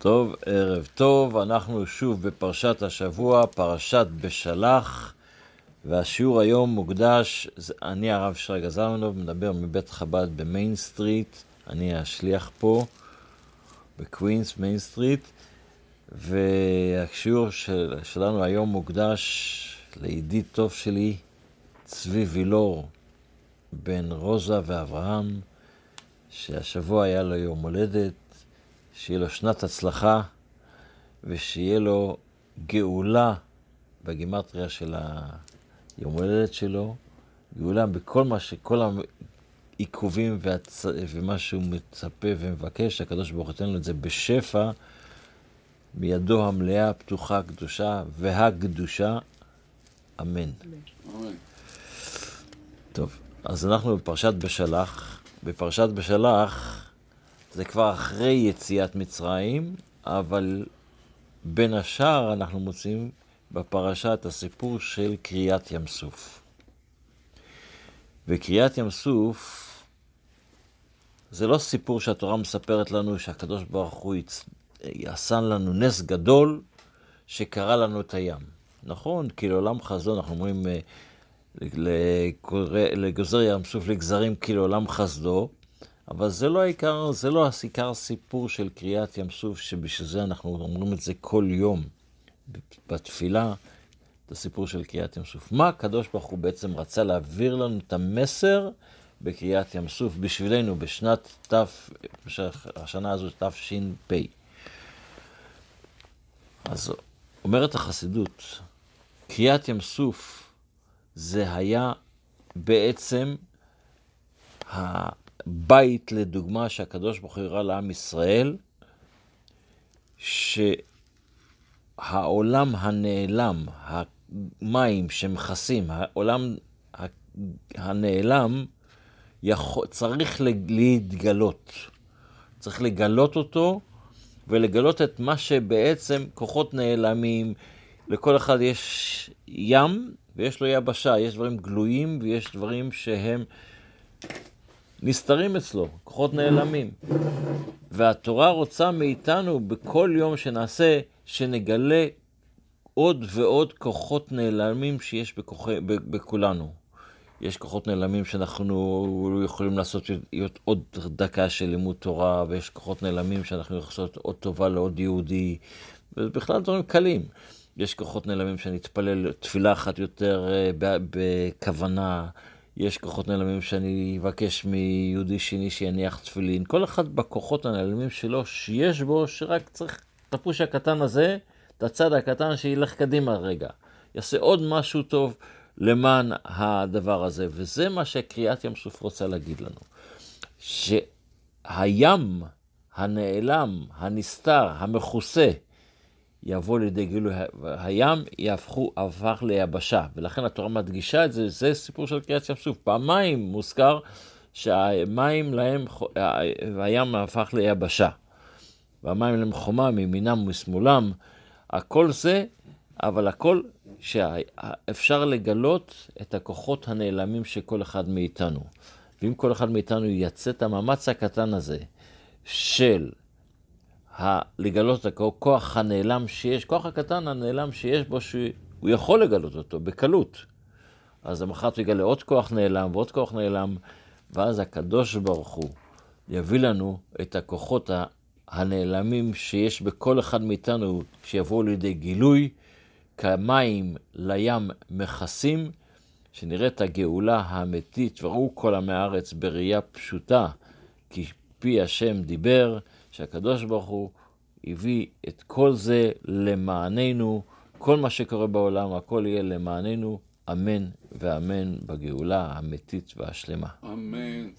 טוב, ערב טוב, אנחנו שוב בפרשת השבוע, פרשת בשלח, והשיעור היום מוקדש, אני הרב שרגא זלמנוב, מדבר מבית חב"ד במיין סטריט, אני השליח פה, בקווינס, מיין סטריט, והשיעור של, שלנו היום מוקדש לידיד טוב שלי, צבי וילור, בן רוזה ואברהם, שהשבוע היה לו יום הולדת, שיהיה לו שנת הצלחה ושיהיה לו גאולה בגימטריה של היום הולדת שלו, גאולה בכל מה שכל העיכובים והצ... ומה שהוא מצפה ומבקש, הקדוש ברוך הוא ייתן לו את זה בשפע, מידו המלאה, הפתוחה, הקדושה והקדושה, אמן. אמן. טוב, אז אנחנו בפרשת בשלח. בפרשת בשלח זה כבר אחרי יציאת מצרים, אבל בין השאר אנחנו מוצאים בפרשה את הסיפור של קריאת ים סוף. וקריאת ים סוף זה לא סיפור שהתורה מספרת לנו שהקדוש ברוך הוא עשה לנו נס גדול שקרא לנו את הים. נכון, כי לעולם חזון אנחנו אומרים אה, לגוזר ים סוף לגזרים כי לעולם חסדו, אבל זה לא העיקר, זה לא העיקר סיפור של קריאת ים סוף, שבשביל זה אנחנו אומרים את זה כל יום בתפילה, את הסיפור של קריאת ים סוף. מה הקדוש ברוך הוא בעצם רצה להעביר לנו את המסר בקריאת ים סוף בשבילנו בשנת ת', השנה הזו תש"פ. אז אומרת החסידות, קריאת ים סוף זה היה בעצם בית, לדוגמה, שהקדוש ברוך הוא הראה לעם ישראל, שהעולם הנעלם, המים שמכסים, העולם הנעלם, צריך להתגלות. צריך לגלות אותו ולגלות את מה שבעצם כוחות נעלמים. לכל אחד יש ים ויש לו יבשה, יש דברים גלויים ויש דברים שהם נסתרים אצלו, כוחות נעלמים. והתורה רוצה מאיתנו בכל יום שנעשה, שנגלה עוד ועוד כוחות נעלמים שיש בכוח, בכולנו. יש כוחות נעלמים שאנחנו יכולים לעשות עוד דקה של לימוד תורה, ויש כוחות נעלמים שאנחנו יכולים לעשות עוד טובה לעוד יהודי, ובכלל דברים קלים. יש כוחות נעלמים שנתפלל תפילה אחת יותר אה, בכוונה. יש כוחות נעלמים שאני אבקש מיהודי שני שיניח תפילין. כל אחד בכוחות הנעלמים שלו, שיש בו, שרק צריך את הפוש הקטן הזה, את הצד הקטן שילך קדימה רגע. יעשה עוד משהו טוב למען הדבר הזה. וזה מה שקריאת ים סוף רוצה להגיד לנו. שהים הנעלם, הנסתר, המכוסה, יבוא לידי גילוי הים, יהפכו, הפך ליבשה. ולכן התורה מדגישה את זה, זה סיפור של קריאת ים סוף. פעמיים מוזכר שהמים להם, הים הפך ליבשה. והמים להם חומה מימינם ומשמאלם. הכל זה, אבל הכל שאפשר לגלות את הכוחות הנעלמים של כל אחד מאיתנו. ואם כל אחד מאיתנו יצא את המאמץ הקטן הזה של לגלות את הכוח הנעלם שיש, כוח הקטן הנעלם שיש בו, שהוא יכול לגלות אותו בקלות. אז למחרת הוא יגלה עוד כוח נעלם ועוד כוח נעלם, ואז הקדוש ברוך הוא יביא לנו את הכוחות הנעלמים שיש בכל אחד מאיתנו, שיבואו לידי גילוי, כמים לים מכסים, שנראה את הגאולה האמיתית, וראו כל עמי הארץ בראייה פשוטה, כי פי השם דיבר, שהקדוש ברוך הוא הביא את כל זה למעננו, כל מה שקורה בעולם, הכל יהיה למעננו, אמן ואמן בגאולה האמיתית והשלמה. אמן.